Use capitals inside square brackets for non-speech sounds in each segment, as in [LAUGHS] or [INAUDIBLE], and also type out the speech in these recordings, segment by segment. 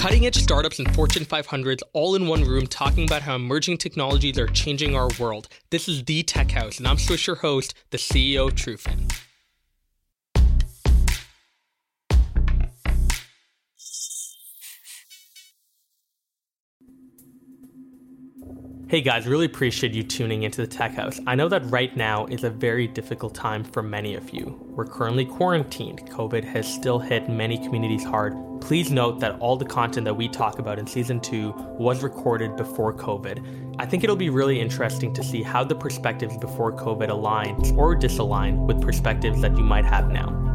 Cutting edge startups and Fortune 500s all in one room talking about how emerging technologies are changing our world. This is The Tech House, and I'm Swisher host, the CEO Trufan. Hey guys, really appreciate you tuning into the Tech House. I know that right now is a very difficult time for many of you. We're currently quarantined. COVID has still hit many communities hard. Please note that all the content that we talk about in season two was recorded before COVID. I think it'll be really interesting to see how the perspectives before COVID align or disalign with perspectives that you might have now.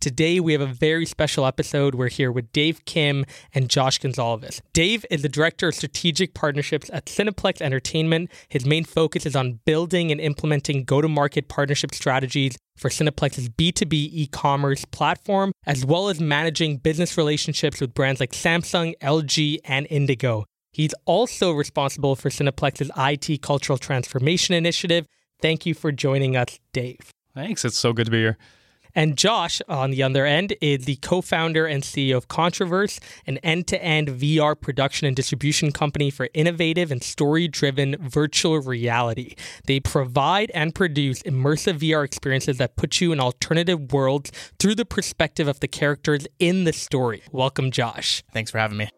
Today, we have a very special episode. We're here with Dave Kim and Josh Gonsalves. Dave is the Director of Strategic Partnerships at Cineplex Entertainment. His main focus is on building and implementing go to market partnership strategies for Cineplex's B2B e commerce platform, as well as managing business relationships with brands like Samsung, LG, and Indigo. He's also responsible for Cineplex's IT cultural transformation initiative. Thank you for joining us, Dave. Thanks. It's so good to be here. And Josh, on the other end, is the co founder and CEO of Contraverse, an end to end VR production and distribution company for innovative and story driven virtual reality. They provide and produce immersive VR experiences that put you in alternative worlds through the perspective of the characters in the story. Welcome, Josh. Thanks for having me.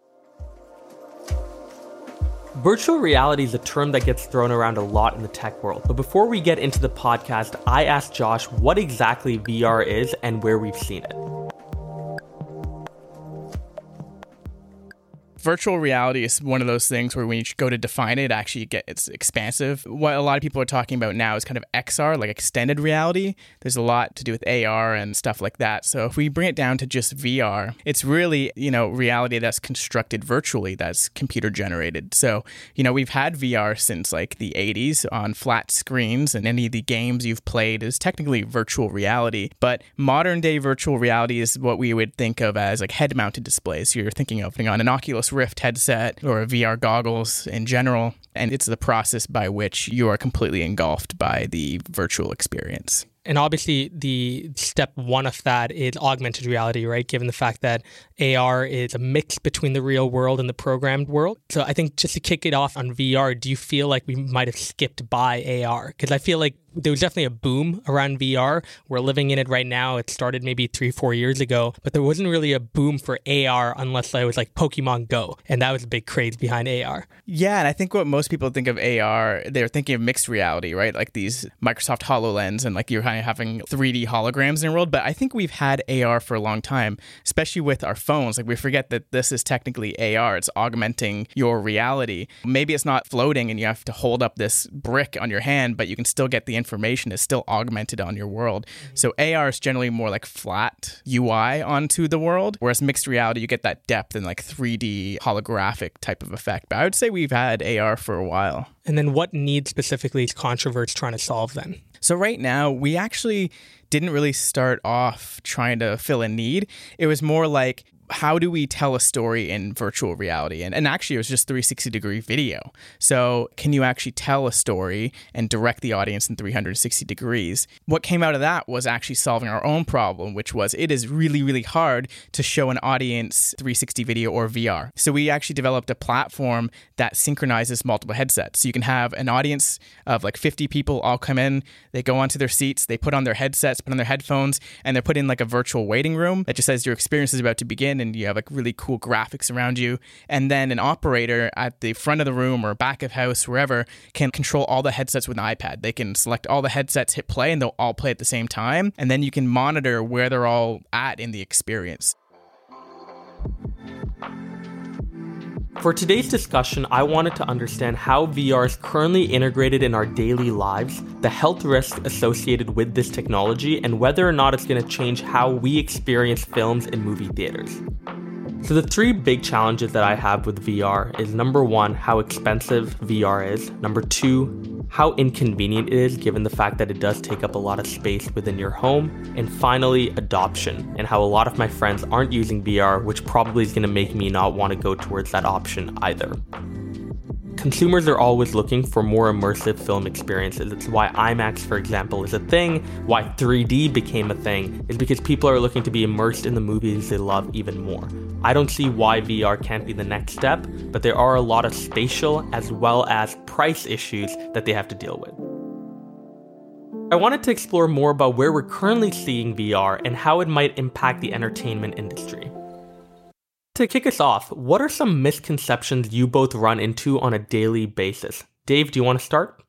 Virtual reality is a term that gets thrown around a lot in the tech world. But before we get into the podcast, I asked Josh what exactly VR is and where we've seen it. Virtual reality is one of those things where when you go to define it, actually get it's expansive. What a lot of people are talking about now is kind of XR, like extended reality. There's a lot to do with AR and stuff like that. So if we bring it down to just VR, it's really, you know, reality that's constructed virtually, that's computer generated. So, you know, we've had VR since like the 80s on flat screens and any of the games you've played is technically virtual reality, but modern day virtual reality is what we would think of as like head mounted displays. You're thinking of on an Oculus Rift headset or VR goggles in general. And it's the process by which you are completely engulfed by the virtual experience. And obviously, the step one of that is augmented reality, right? Given the fact that AR is a mix between the real world and the programmed world. So I think just to kick it off on VR, do you feel like we might have skipped by AR? Because I feel like there was definitely a boom around VR. We're living in it right now. It started maybe three, four years ago, but there wasn't really a boom for AR unless it was like Pokemon Go. And that was a big craze behind AR. Yeah. And I think what most people think of AR, they're thinking of mixed reality, right? Like these Microsoft HoloLens and like you're kind of having 3D holograms in your world. But I think we've had AR for a long time, especially with our phones. Like we forget that this is technically AR, it's augmenting your reality. Maybe it's not floating and you have to hold up this brick on your hand, but you can still get the information it's still augmented on your world. Mm-hmm. So AR is generally more like flat UI onto the world, whereas mixed reality, you get that depth and like 3D holographic type of effect. But I would say we've had AR for a while. And then what need specifically is Contraverse trying to solve then? So right now, we actually didn't really start off trying to fill a need. It was more like how do we tell a story in virtual reality? And, and actually, it was just 360 degree video. So, can you actually tell a story and direct the audience in 360 degrees? What came out of that was actually solving our own problem, which was it is really, really hard to show an audience 360 video or VR. So, we actually developed a platform that synchronizes multiple headsets. So, you can have an audience of like 50 people all come in, they go onto their seats, they put on their headsets, put on their headphones, and they're put in like a virtual waiting room that just says your experience is about to begin and you have like really cool graphics around you. And then an operator at the front of the room or back of house, wherever, can control all the headsets with an iPad. They can select all the headsets, hit play, and they'll all play at the same time. And then you can monitor where they're all at in the experience. For today's discussion, I wanted to understand how VR is currently integrated in our daily lives, the health risks associated with this technology, and whether or not it's going to change how we experience films in movie theaters. So, the three big challenges that I have with VR is number one, how expensive VR is, number two, how inconvenient it is given the fact that it does take up a lot of space within your home, and finally, adoption, and how a lot of my friends aren't using VR, which probably is going to make me not want to go towards that option either. consumers are always looking for more immersive film experiences. It's why IMAX, for example, is a thing, why 3D became a thing, is because people are looking to be immersed in the movies they love even more. I don't see why VR can't be the next step, but there are a lot of spatial as well as price issues that they have to deal with. I wanted to explore more about where we're currently seeing VR and how it might impact the entertainment industry. To kick us off, what are some misconceptions you both run into on a daily basis? Dave, do you want to start?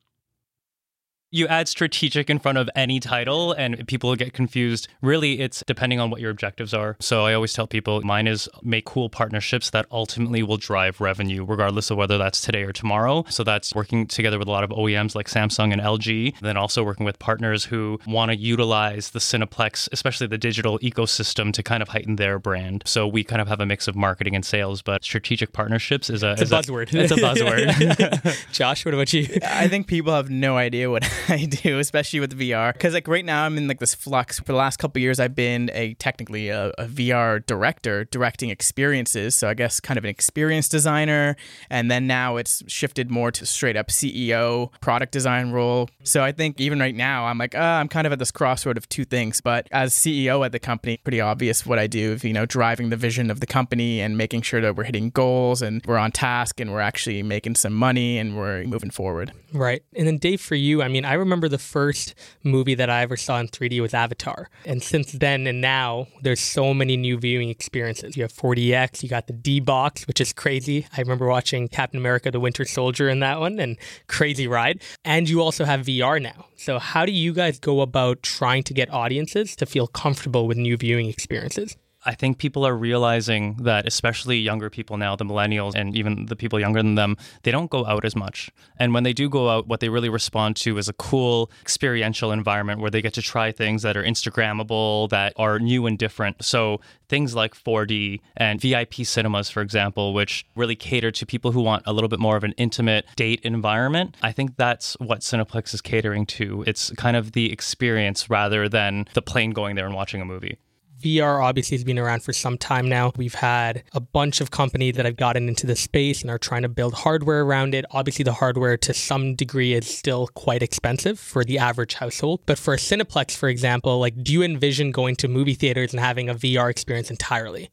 You add strategic in front of any title and people get confused. Really, it's depending on what your objectives are. So I always tell people mine is make cool partnerships that ultimately will drive revenue, regardless of whether that's today or tomorrow. So that's working together with a lot of OEMs like Samsung and LG, then also working with partners who want to utilize the Cineplex, especially the digital ecosystem, to kind of heighten their brand. So we kind of have a mix of marketing and sales, but strategic partnerships is a, it's is a buzzword. A, it's a buzzword. [LAUGHS] [LAUGHS] Josh, what about you? I think people have no idea what [LAUGHS] I do, especially with VR. Because like right now, I'm in like this flux. For the last couple years, I've been a technically a, a, VR director, directing experiences. So I guess kind of an experience designer, and then now it's shifted more to straight up CEO, product design role. So I think even right now, I'm like, uh, I'm kind of at this crossroad of two things. But as CEO at the company, pretty obvious what I do. You know, driving the vision of the company and making sure that we're hitting goals and we're on task and we're actually making some money and we're moving forward. Right. And then Dave, for you, I mean, I remember the first movie that I ever saw in 3D was Avatar. And since then and now, there's so many new viewing experiences. You have 4DX, you got the D box, which is crazy. I remember watching Captain America the Winter Soldier in that one and crazy ride. And you also have VR now. So, how do you guys go about trying to get audiences to feel comfortable with new viewing experiences? I think people are realizing that, especially younger people now, the millennials and even the people younger than them, they don't go out as much. And when they do go out, what they really respond to is a cool experiential environment where they get to try things that are Instagrammable, that are new and different. So things like 4D and VIP cinemas, for example, which really cater to people who want a little bit more of an intimate date environment. I think that's what Cineplex is catering to. It's kind of the experience rather than the plain going there and watching a movie. VR obviously has been around for some time now. We've had a bunch of companies that have gotten into the space and are trying to build hardware around it. Obviously, the hardware to some degree is still quite expensive for the average household. But for a Cineplex, for example, like do you envision going to movie theaters and having a VR experience entirely?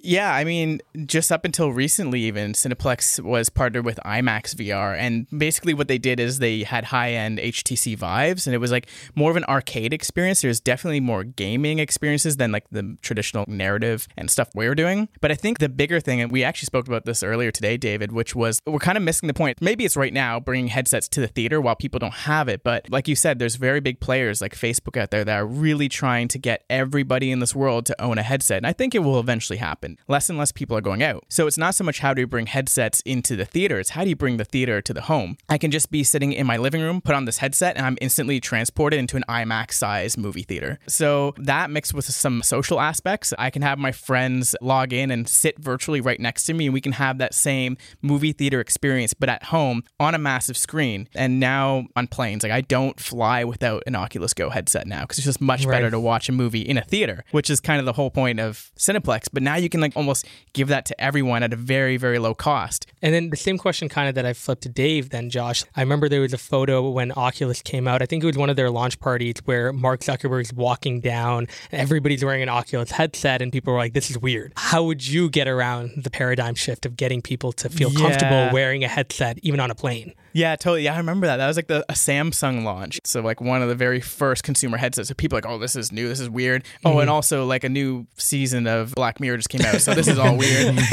Yeah, I mean, just up until recently, even Cineplex was partnered with IMAX VR, and basically what they did is they had high-end HTC Vives, and it was like more of an arcade experience. There's definitely more gaming experiences than like the traditional narrative and stuff we are doing. But I think the bigger thing, and we actually spoke about this earlier today, David, which was we're kind of missing the point. Maybe it's right now bringing headsets to the theater while people don't have it, but like you said, there's very big players like Facebook out there that are really trying to get everybody in this world to own a headset, and I think it will eventually happen happen. Less and less people are going out. So it's not so much how do you bring headsets into the theater, it's how do you bring the theater to the home. I can just be sitting in my living room, put on this headset, and I'm instantly transported into an IMAX size movie theater. So that mixed with some social aspects, I can have my friends log in and sit virtually right next to me, and we can have that same movie theater experience, but at home on a massive screen. And now on planes, like I don't fly without an Oculus Go headset now because it's just much right. better to watch a movie in a theater, which is kind of the whole point of Cineplex. But now you can can like almost give that to everyone at a very, very low cost. And then the same question kind of that I flipped to Dave then, Josh. I remember there was a photo when Oculus came out. I think it was one of their launch parties where Mark Zuckerberg's walking down and everybody's wearing an Oculus headset and people were like, this is weird. How would you get around the paradigm shift of getting people to feel yeah. comfortable wearing a headset even on a plane? Yeah, totally. Yeah, I remember that. That was like the a Samsung launch. So like one of the very first consumer headsets. So people like, oh, this is new. This is weird. Oh, mm-hmm. and also like a new season of Black Mirror just came out. So this is all weird, [LAUGHS] [LAUGHS]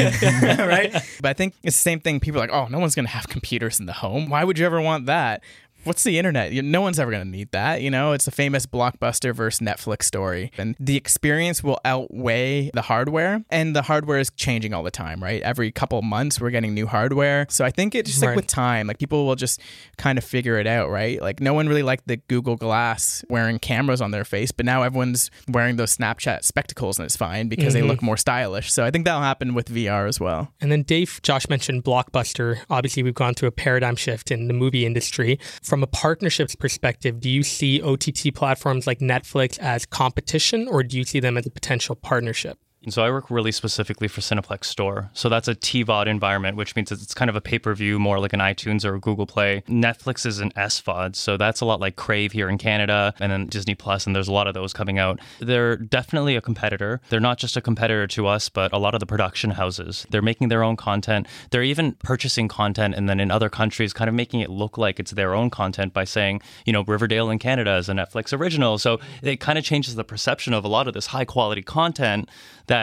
right? But I think it's the same thing. People are like, oh, no one's gonna have computers in the home. Why would you ever want that? What's the internet? No one's ever going to need that. You know, it's a famous blockbuster versus Netflix story. And the experience will outweigh the hardware. And the hardware is changing all the time, right? Every couple months, we're getting new hardware. So I think it's just right. like with time, like people will just kind of figure it out, right? Like no one really liked the Google Glass wearing cameras on their face, but now everyone's wearing those Snapchat spectacles and it's fine because mm-hmm. they look more stylish. So I think that'll happen with VR as well. And then Dave, Josh mentioned Blockbuster. Obviously, we've gone through a paradigm shift in the movie industry. From from a partnerships perspective, do you see OTT platforms like Netflix as competition or do you see them as a potential partnership? So I work really specifically for Cineplex Store. So that's a TVOD environment, which means it's kind of a pay per view, more like an iTunes or a Google Play. Netflix is an SVOD. So that's a lot like Crave here in Canada and then Disney Plus, and there's a lot of those coming out. They're definitely a competitor. They're not just a competitor to us, but a lot of the production houses. They're making their own content. They're even purchasing content and then in other countries, kind of making it look like it's their own content by saying, you know, Riverdale in Canada is a Netflix original. So it kind of changes the perception of a lot of this high quality content that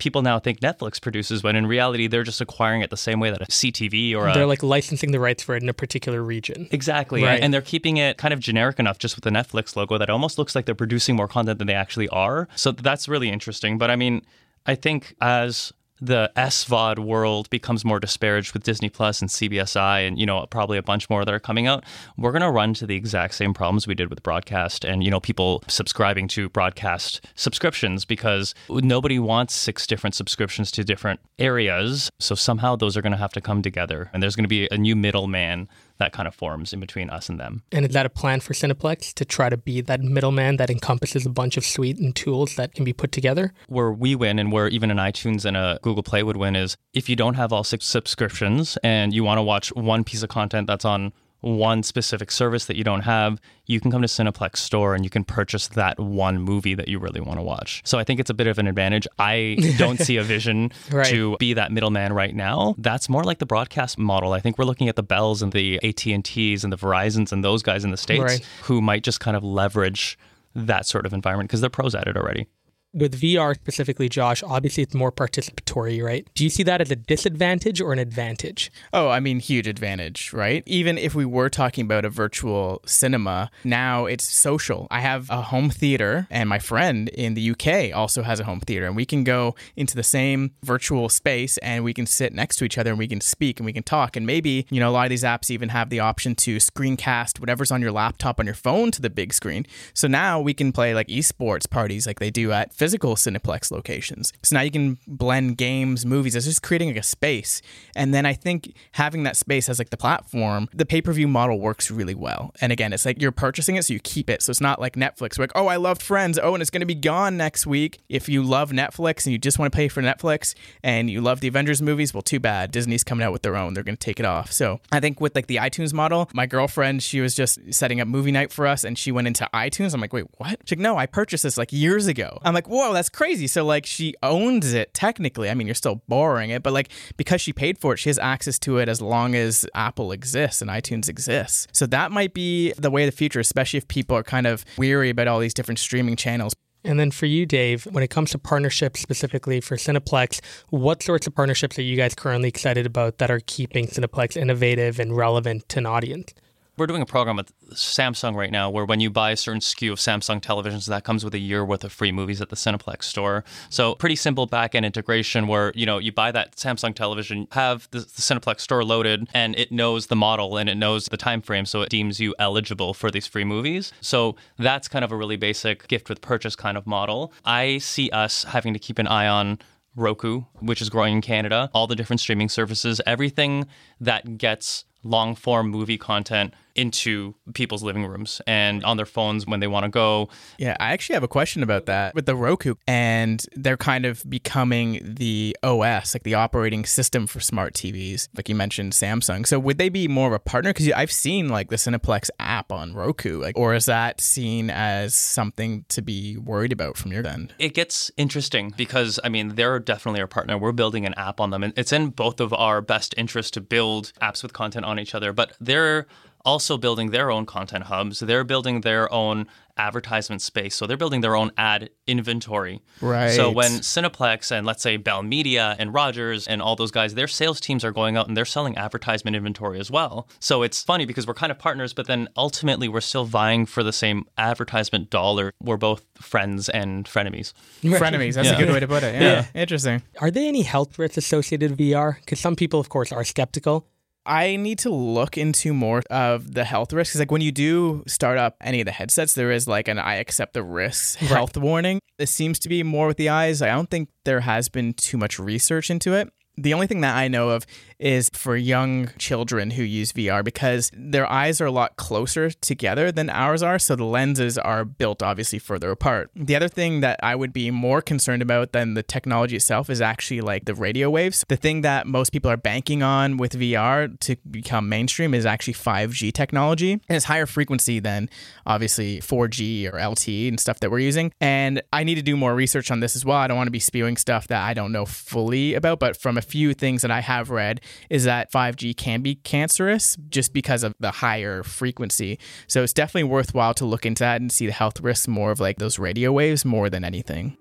people now think Netflix produces when in reality they're just acquiring it the same way that a CTV or a They're like licensing the rights for it in a particular region. Exactly. Right. And they're keeping it kind of generic enough just with the Netflix logo that it almost looks like they're producing more content than they actually are. So that's really interesting. But I mean, I think as the SVOD world becomes more disparaged with Disney Plus and CBSI and, you know, probably a bunch more that are coming out, we're going to run to the exact same problems we did with broadcast and, you know, people subscribing to broadcast subscriptions because nobody wants six different subscriptions to different areas. So somehow those are going to have to come together and there's going to be a new middleman that kind of forms in between us and them. And is that a plan for Cineplex to try to be that middleman that encompasses a bunch of suite and tools that can be put together? Where we win and where even an iTunes and a Google Play would win is if you don't have all six subscriptions and you want to watch one piece of content that's on one specific service that you don't have, you can come to Cineplex store and you can purchase that one movie that you really want to watch. So I think it's a bit of an advantage. I [LAUGHS] don't see a vision Right. to be that middleman right now. That's more like the broadcast model. I think we're looking at the Bells and the AT&Ts and the Verizons and those guys in the states Right. who might just kind of leverage that sort of environment because they're pros at it already. With VR specifically, Josh, obviously it's more participatory, right? Do you see that as a disadvantage or an advantage? Oh, I mean, huge advantage, right? Even if we were talking about a virtual cinema, now it's social. I have a home theater, and my friend in the UK also has a home theater, and we can go into the same virtual space and we can sit next to each other and we can speak and we can talk. And maybe, you know, a lot of these apps even have the option to screencast whatever's on your laptop on your phone to the big screen. So now we can play like esports parties like they do at physical Cineplex locations. So now you can blend games, movies. It's just creating like a space. And then I think having that space as like the platform, the pay per view model works really well. And again, it's like you're purchasing it, so you keep it. So it's not like Netflix, like, oh, I loved Friends. Oh, and it's going to be gone next week. If you love Netflix and you just want to pay for Netflix and you love the Avengers movies, well, too bad. Disney's coming out with their own. They're going to take it off. So I think with like the iTunes model, my girlfriend, she was just setting up movie night for us and she went into iTunes. I'm like, wait, what? She's like, no, I purchased this like years ago. I'm like, whoa, that's crazy. So like she owns it technically. I mean, you're still borrowing it, but like because she paid for it, she has access to it as long as Apple exists and iTunes exists. So that might be the way of the future, especially if people are kind of weary about all these different streaming channels. And then for you, Dave, when it comes to partnerships specifically for Cineplex, what sorts of partnerships are you guys currently excited about that are keeping Cineplex innovative and relevant to an audience? We're doing a program with Samsung right now where when you buy a certain SKU of Samsung televisions, that comes with a year worth of free movies at the Cineplex store. So pretty simple back end integration where, you know, you buy that Samsung television, have the, the Cineplex store loaded, and it knows the model and it knows the time frame, so it deems you eligible for these free movies. So that's kind of a really basic gift with purchase kind of model. I see us having to keep an eye on Roku, which is growing in Canada, all the different streaming services, everything that gets long form movie content into people's living rooms and on their phones when they want to go. Yeah, I actually have a question about that with the Roku, and they're kind of becoming the OS, like the operating system for smart TVs, like you mentioned Samsung. So would they be more of a partner? Because I've seen like the Cineplex app on Roku, like, or is that seen as something to be worried about from your end? It gets interesting because, I mean, they're definitely our partner. We're building an app on them, and it's in both of our best interests to build apps with content on each other, but they're also building their own content hubs. They're building their own advertisement space. So they're building their own ad inventory. Right. So when Cineplex and let's say Bell Media and Rogers and all those guys, their sales teams are going out and they're selling advertisement inventory as well. So it's funny because we're kind of partners, but then ultimately we're still vying for the same advertisement dollar. We're both friends and frenemies. Frenemies. That's Yeah. a good way to put it. Yeah. Interesting. Are there any health risks associated with VR? Because some people, of course, are skeptical. I need to look into more of the health risks. like when you do start up any of the headsets, there is like an I accept the risks health warning. It seems to be more with the eyes. I don't think there has been too much research into it. The only thing that I know of is for young children who use VR because their eyes are a lot closer together than ours are. So the lenses are built obviously further apart. The other thing that I would be more concerned about than the technology itself is actually like the radio waves. The thing that most people are banking on with VR to become mainstream is actually 5G technology. And it's higher frequency than obviously 4G or LTE and stuff that we're using. And I need to do more research on this as well. I don't want to be spewing stuff that I don't know fully about, but from a few things that I have read is that 5G can be cancerous just because of the higher frequency. So it's definitely worthwhile to look into that and see the health risks more of like those radio waves more than anything.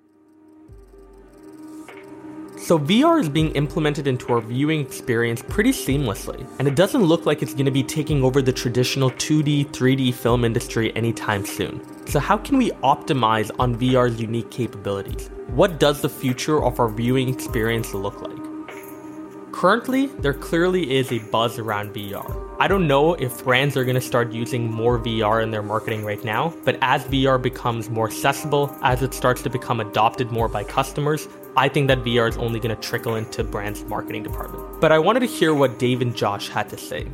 So VR is being implemented into our viewing experience pretty seamlessly, and it doesn't look like it's going to be taking over the traditional 2D, 3D film industry anytime soon. So how can we optimize on VR's unique capabilities? What does the future of our viewing experience look like? Currently, there clearly is a buzz around VR. I don't know if brands are going to start using more VR in their marketing right now, but as VR becomes more accessible, as it starts to become adopted more by customers, I think that VR is only going to trickle into brands' marketing department. But I wanted to hear what Dave and Josh had to say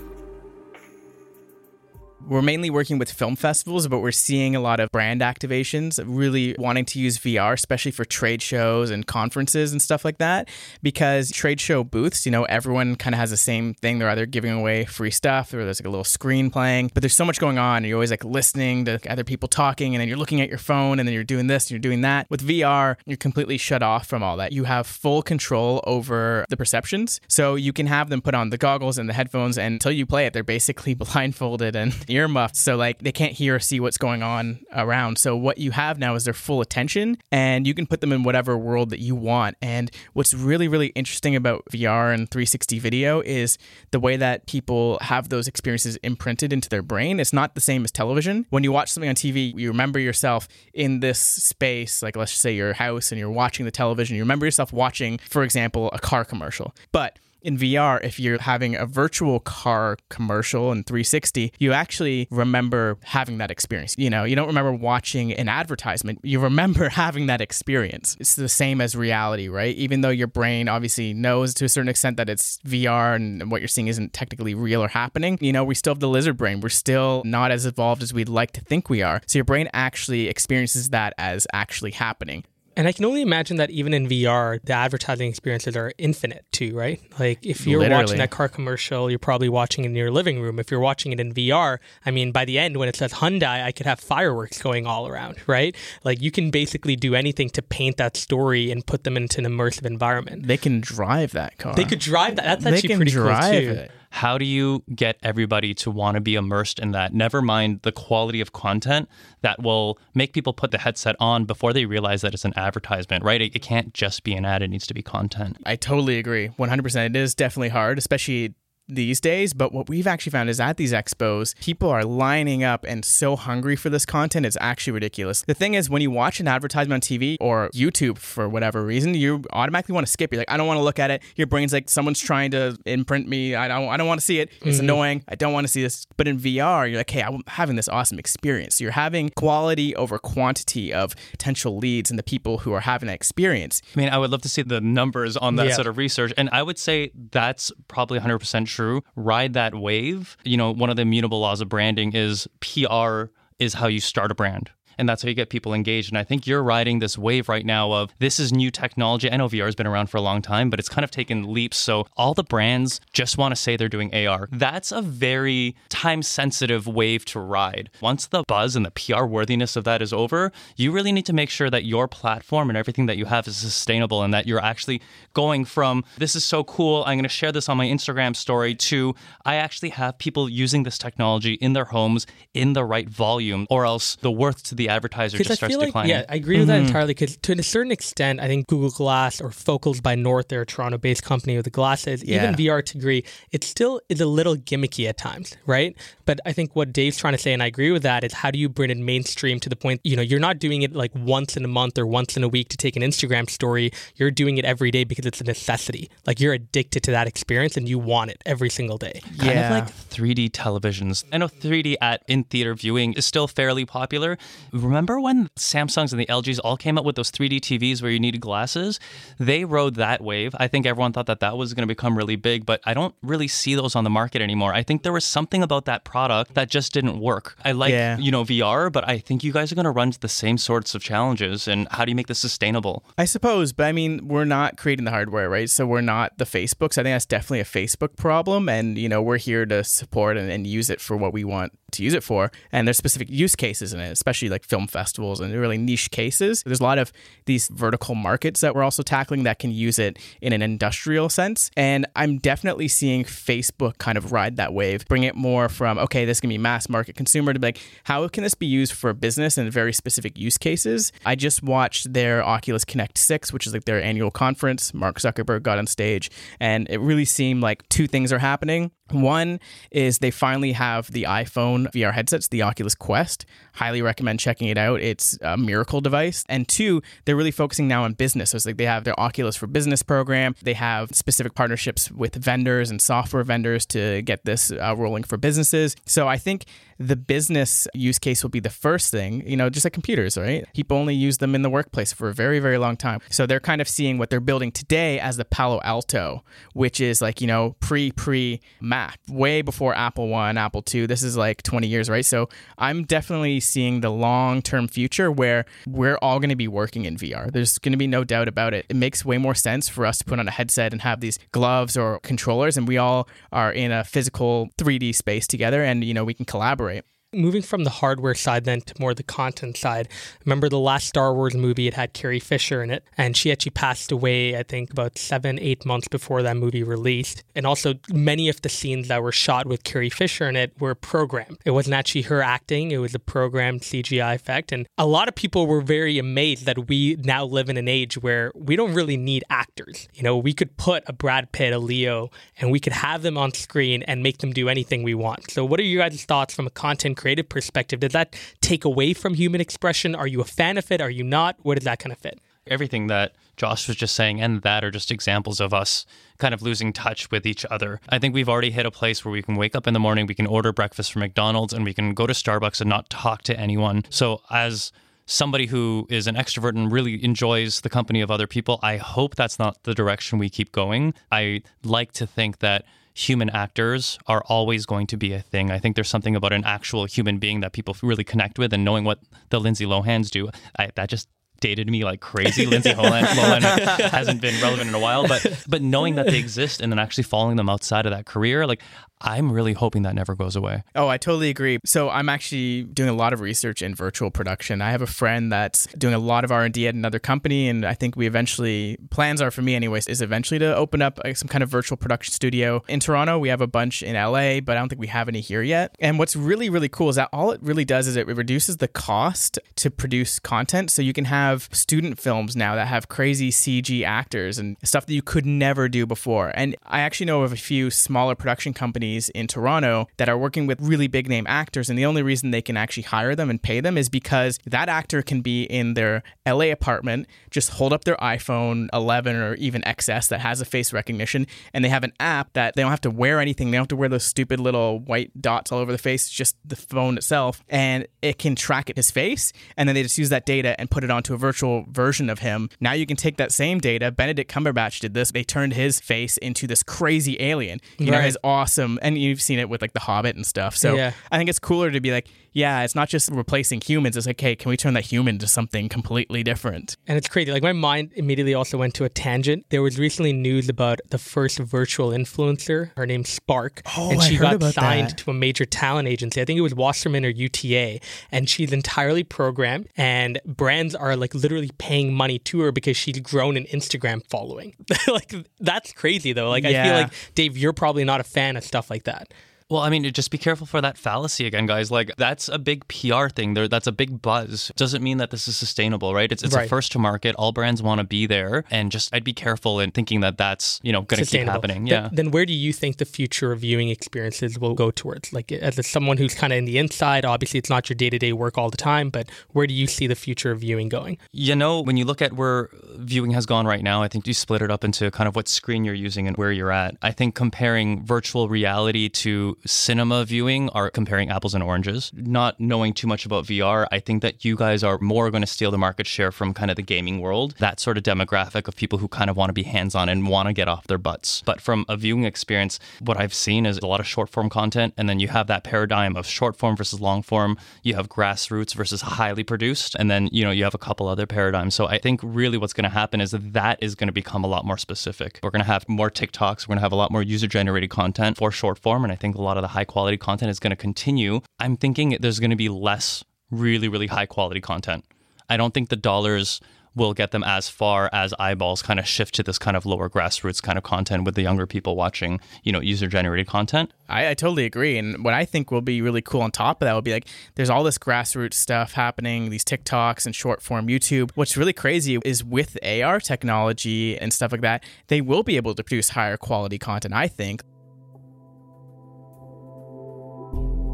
we're mainly working with film festivals, but we're seeing a lot of brand activations really wanting to use VR, especially for trade shows and conferences and stuff like that. Because trade show booths, you know, everyone kind of has the same thing. They're either giving away free stuff or there's like a little screen playing, but there's so much going on. You're always like listening to other people talking, and then you're looking at your phone, and then you're doing this and you're doing that. With VR, you're completely shut off from all that. You have full control over the perceptions. So you can have them put on the goggles and the headphones, and until you play it, they're basically [LAUGHS] blindfolded and earmuffed, so like they can't hear or see what's going on around. So what you have now is their full attention, and you can put them in whatever world that you want. And what's really really interesting about VR and 360 video is the way that people have those experiences imprinted into their brain. It's not the same as television. When you watch something on TV, you remember yourself in this space, like let's say your house, and you're watching the television. You remember yourself watching, for example, a car commercial, but in VR, if you're having a virtual car commercial in 360, you actually remember having that experience. You know, you don't remember watching an advertisement, you remember [LAUGHS] having that experience. It's the same as reality, right? Even though your brain obviously knows to a certain extent that it's VR and what you're seeing isn't technically real or happening, you know, we still have the lizard brain. We're still not as evolved as we'd like to think we are. So your brain actually experiences that as actually happening. And I can only imagine that even in VR, the advertising experiences are infinite too, right? Like if you're Literally. watching that car commercial, you're probably watching it in your living room. If you're watching it in VR, I mean, by the end, when it says Hyundai, I could have fireworks going all around, right? Like you can basically do anything to paint that story and put them into an immersive environment. They can drive that car. They could drive that. That's actually pretty cool too. it. How do you get everybody to want to be immersed in that? Never mind the quality of content that will make people put the headset on before they realize that it's an advertisement, right? It, it can't just be an ad, it needs to be content. I totally agree. 100%. It is definitely hard, especially these days. But what we've actually found is at these expos, people are lining up and so hungry for this content. It's actually ridiculous. The thing is, when you watch an advertisement on TV or YouTube for whatever reason, you automatically want to skip. You're like, I don't want to look at it. Your brain's like, someone's trying to imprint me. I don't, I don't want to see it. It's mm-hmm. annoying. I don't want to see this. But in VR, you're like, hey, I'm having this awesome experience. You're having quality over quantity of potential leads and the people who are having that experience. I mean, I would love to see the numbers on that Yeah. sort of research. And I would say that's probably 100% true. Ride that wave. You know, one of the immutable laws of branding is PR is how you start a brand. And that's how you get people engaged. And I think you're riding this wave right now of this is new technology. I know VR has been around for a long time, but it's kind of taken leaps. So all the brands just want to say they're doing AR. That's a very time sensitive wave to ride. Once the buzz and the PR worthiness of that is over, you really need to make sure that your platform and everything that you have is sustainable and that you're actually going from this is so cool, I'm going to share this on my Instagram story to I actually have people using this technology in their homes in the right volume, or else the worth to the advertiser just Because I starts feel like, declining. yeah, I agree with that mm-hmm. entirely. Because to a certain extent, I think Google Glass or Focals by North, they're a Toronto-based company with the glasses. Yeah. Even VR to degree, it still is a little gimmicky at times, right? But I think what Dave's trying to say, and I agree with that, is how do you bring it mainstream to the point, you know, you're not doing it like once in a month or once in a week to take an Instagram story. You're doing it every day because it's a necessity. Like you're addicted to that experience and you want it every single day. kind Yeah. of like 3D televisions. I know 3D at in theater viewing is still fairly popular. Remember when Samsungs and the LGs all came up with those 3D TVs where you needed glasses? They rode that wave. I think everyone thought that that was going to become really big, but I don't really see those on the market anymore. I think there was something about that product that just didn't work. I like, Yeah. you know, VR, but I think you guys are going to run into the same sorts of challenges. And how do you make this sustainable? I suppose, but I mean, we're not creating the hardware, right? So we're not the Facebooks. I think that's definitely a Facebook problem. And, you know, we're here to support and, and use it for what we want to use it for. And there's specific use cases in it, especially like film festivals and really niche cases. There's a lot of these vertical markets that we're also tackling that can use it in an industrial sense. And I'm definitely seeing Facebook kind of ride that wave, bring it more from, okay, this can be mass market consumer to like, how can this be used for business and very specific use cases? I just watched their Oculus Connect 6, which is like their annual conference. Mark Zuckerberg got on stage, and it really seemed like two things are happening. One is they finally have the iPhone VR headsets, the Oculus Quest. Highly recommend checking it out. It's a miracle device. And two, they're really focusing now on business. So it's like they have their Oculus for Business program. They have specific partnerships with vendors and software vendors to get this uh, rolling for businesses. So I think the business use case will be the first thing, you know, just like computers, right? People only use them in the workplace for a very, very long time. So they're kind of seeing what they're building today as the Palo Alto, which is like, you know, pre pre Mac, way before Apple 1, Apple 2. This is like 20 years, right? So I'm definitely seeing the long term future where we're all going to be working in VR. There's going to be no doubt about it. It makes way more sense for us to put on a headset and have these gloves or controllers, and we all are in a physical 3D space together and, you know, we can collaborate operate Moving from the hardware side then to more the content side. Remember the last Star Wars movie? It had Carrie Fisher in it, and she actually passed away, I think, about seven, eight months before that movie released. And also, many of the scenes that were shot with Carrie Fisher in it were programmed. It wasn't actually her acting, it was a programmed CGI effect. And a lot of people were very amazed that we now live in an age where we don't really need actors. You know, we could put a Brad Pitt, a Leo, and we could have them on screen and make them do anything we want. So, what are your guys' thoughts from a content creative perspective? Does that take away from human expression? Are you a fan of it? Are you not? Where does that kind of fit? Everything that Josh was just saying and that are just examples of us kind of losing touch with each other. I think we've already hit a place where we can wake up in the morning, we can order breakfast from McDonald's, and we can go to Starbucks and not talk to anyone. So, as somebody who is an extrovert and really enjoys the company of other people, I hope that's not the direction we keep going. I like to think that human actors are always going to be a thing. I think there's something about an actual human being that people really connect with, and knowing what the Lindsay Lohans do, I, that just dated me like crazy. Lindsay Lohan, [LAUGHS] Lohan hasn't been relevant in a while, but but knowing that they exist and then actually following them outside of that career, like I'm really hoping that never goes away. Oh, I totally agree. So I'm actually doing a lot of research in virtual production. I have a friend that's doing a lot of R&D at another company, and I think we eventually plans are for me, anyways, is eventually to open up uh, some kind of virtual production studio in Toronto. We have a bunch in LA, but I don't think we have any here yet. And what's really really cool is that all it really does is it reduces the cost to produce content. So you can have student films now that have crazy CG actors and stuff that you could never do before. And I actually know of a few smaller production companies in Toronto that are working with really big name actors. And the only reason they can actually hire them and pay them is because that actor can be in their LA apartment, just hold up their iPhone 11 or even XS that has a face recognition, and they have an app that they don't have to wear anything. They don't have to wear those stupid little white dots all over the face, just the phone itself. And it can track his face. And then they just use that data and put it onto a virtual version of him. Now you can take that same data. Benedict Cumberbatch did this. They turned his face into this crazy alien. You know, Right. his awesome and you've seen it with like the hobbit and stuff so Yeah. i think it's cooler to be like yeah it's not just replacing humans it's like hey can we turn that human to something completely different And it's crazy. Like my mind immediately also went to a tangent. There was recently news about the first virtual influencer. Her name's Spark, Oh, and I she heard got signed that. to a major talent agency. I think it was Wasserman or UTA, and she's entirely programmed. And brands are like literally paying money to her because she'd grown an Instagram following. [LAUGHS] like that's crazy though. Like I feel like Dave, you're probably not a fan of stuff like that. Well, I mean, just be careful for that fallacy again, guys. Like that's a big PR thing. There, that's a big buzz. Doesn't mean that this is sustainable, right? It's it's Right. a first to market. All brands want to be there, and just I'd be careful in thinking that that's you know going to keep happening. Then- Yeah. Then, where do you think the future of viewing experiences will go towards? Like as a, someone who's kind of in the inside, obviously it's not your day to day work all the time, but where do you see the future of viewing going? You know, when you look at where viewing has gone right now, I think you split it up into kind of what screen you're using and where you're at. I think comparing virtual reality to cinema viewing are comparing apples and oranges. Not knowing too much about VR, I think that you guys are more going to steal the market share from kind of the gaming world, that sort of demographic of people who kind of want to be hands on and want to get off their butts. But from a viewing experience, what I've seen is a lot of short form content, and then you have that paradigm of short form versus long form. You have grassroots versus highly produced, and then you know you have a couple other paradigms. So I think really what's going to happen is that that is going to become a lot more specific. We're going to have more TikToks. We're going to have a lot more user generated content for short form, and I think a lot of the high quality content is going to continue. I'm thinking there's going to be less really really high quality content. I don't think the dollars will get them as far as eyeballs kind of shift to this kind of lower grassroots kind of content with the younger people watching, you know, user generated content. I, I, totally agree. And what I think will be really cool on top of that will be like there's all this grassroots stuff happening, these TikToks and short form YouTube. What's really crazy is with AR technology and stuff like that, they will be able to produce higher quality content, I think.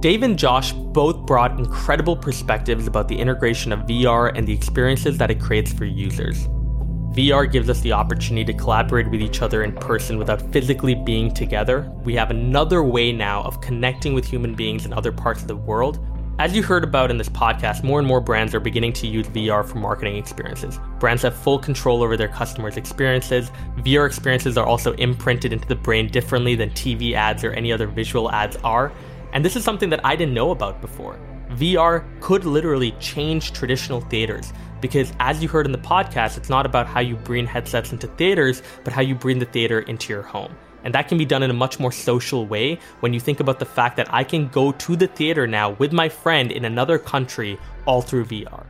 Dave and Josh both brought incredible perspectives about the integration of VR and the experiences that it creates for users. VR gives us the opportunity to collaborate with each other in person without physically being together. We have another way now of connecting with human beings in other parts of the world. As you heard about in this podcast, more and more brands are beginning to use VR for marketing experiences. Brands have full control over their customers' experiences. VR experiences are also imprinted into the brain differently than TV ads or any other visual ads are. And this is something that I didn't know about before. VR could literally change traditional theaters because, as you heard in the podcast, it's not about how you bring headsets into theaters, but how you bring the theater into your home. And that can be done in a much more social way when you think about the fact that I can go to the theater now with my friend in another country all through VR.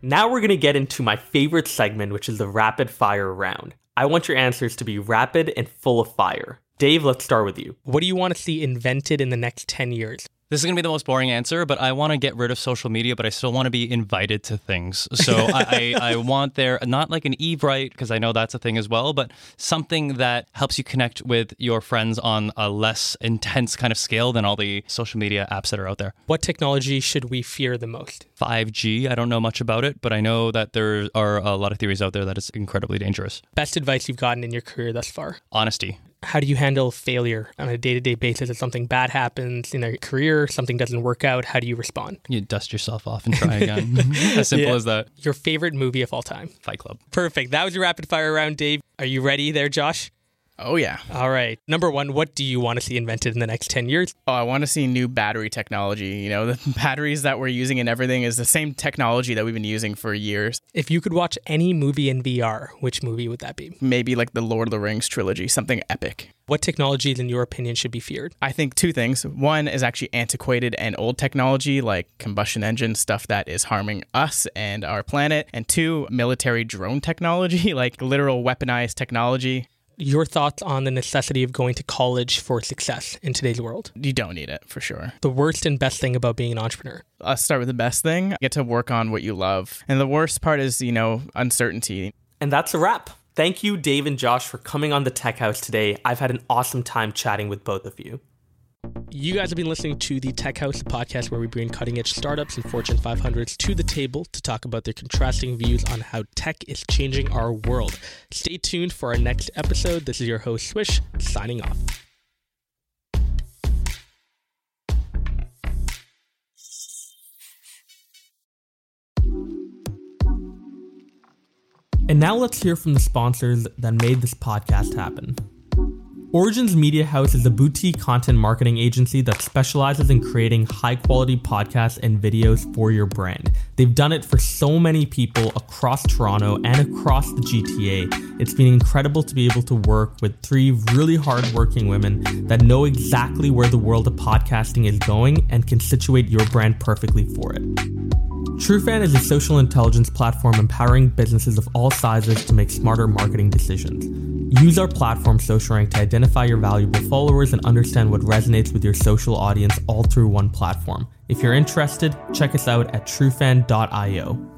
Now we're going to get into my favorite segment, which is the rapid fire round. I want your answers to be rapid and full of fire. Dave, let's start with you. What do you want to see invented in the next 10 years? This is going to be the most boring answer, but I want to get rid of social media, but I still want to be invited to things. So [LAUGHS] I, I, I, want there, not like an Eve right, because I know that's a thing as well, but something that helps you connect with your friends on a less intense kind of scale than all the social media apps that are out there. What technology should we fear the most? 5G. I don't know much about it, but I know that there are a lot of theories out there that it's incredibly dangerous. Best advice you've gotten in your career thus far? Honesty how do you handle failure on a day-to-day basis if something bad happens in a career something doesn't work out how do you respond? You dust yourself off and try again. [LAUGHS] As simple yeah. as that. Your favorite movie of all time? Fight club. Perfect. That was your rapid fire round dave. Are you ready there josh Oh, yeah. All right. Number one, what do you want to see invented in the next 10 years? Oh, I want to see new battery technology. You know, [LAUGHS] the batteries that we're using and everything is the same technology that we've been using for years. If you could watch any movie in VR, which movie would that be? Maybe like the Lord of the Rings trilogy, something epic. What technologies, in your opinion, should be feared? I think two things. One is actually antiquated and old technology, like combustion engine stuff that is harming us and our planet. And two, military drone technology, [LAUGHS] like literal weaponized technology your thoughts on the necessity of going to college for success in today's world? You don't need it for sure. The worst and best thing about being an entrepreneur? Let's start with the best thing. Get to work on what you love. And the worst part is, you know, uncertainty. And that's a wrap. Thank you, Dave and Josh, for coming on the Tech House today. I've had an awesome time chatting with both of you. You guys have been listening to the Tech House podcast, where we bring cutting edge startups and Fortune 500s to the table to talk about their contrasting views on how tech is changing our world. Stay tuned for our next episode. This is your host, Swish, signing off. And now let's hear from the sponsors that made this podcast happen. Origins Media Haus is a boutique content marketing agency that specializes in creating high quality podcasts and videos for your brand. They've done it for so many people across Toronto and across the GTA. It's been incredible to be able to work with three really hardworking women that know exactly where the world of podcasting is going and can situate your brand perfectly for it. Trufan is a social intelligence platform empowering businesses of all sizes to make smarter marketing decisions. Use our platform SocialRank to identify your valuable followers and understand what resonates with your social audience all through one platform. If you're interested, check us out at trufan.io.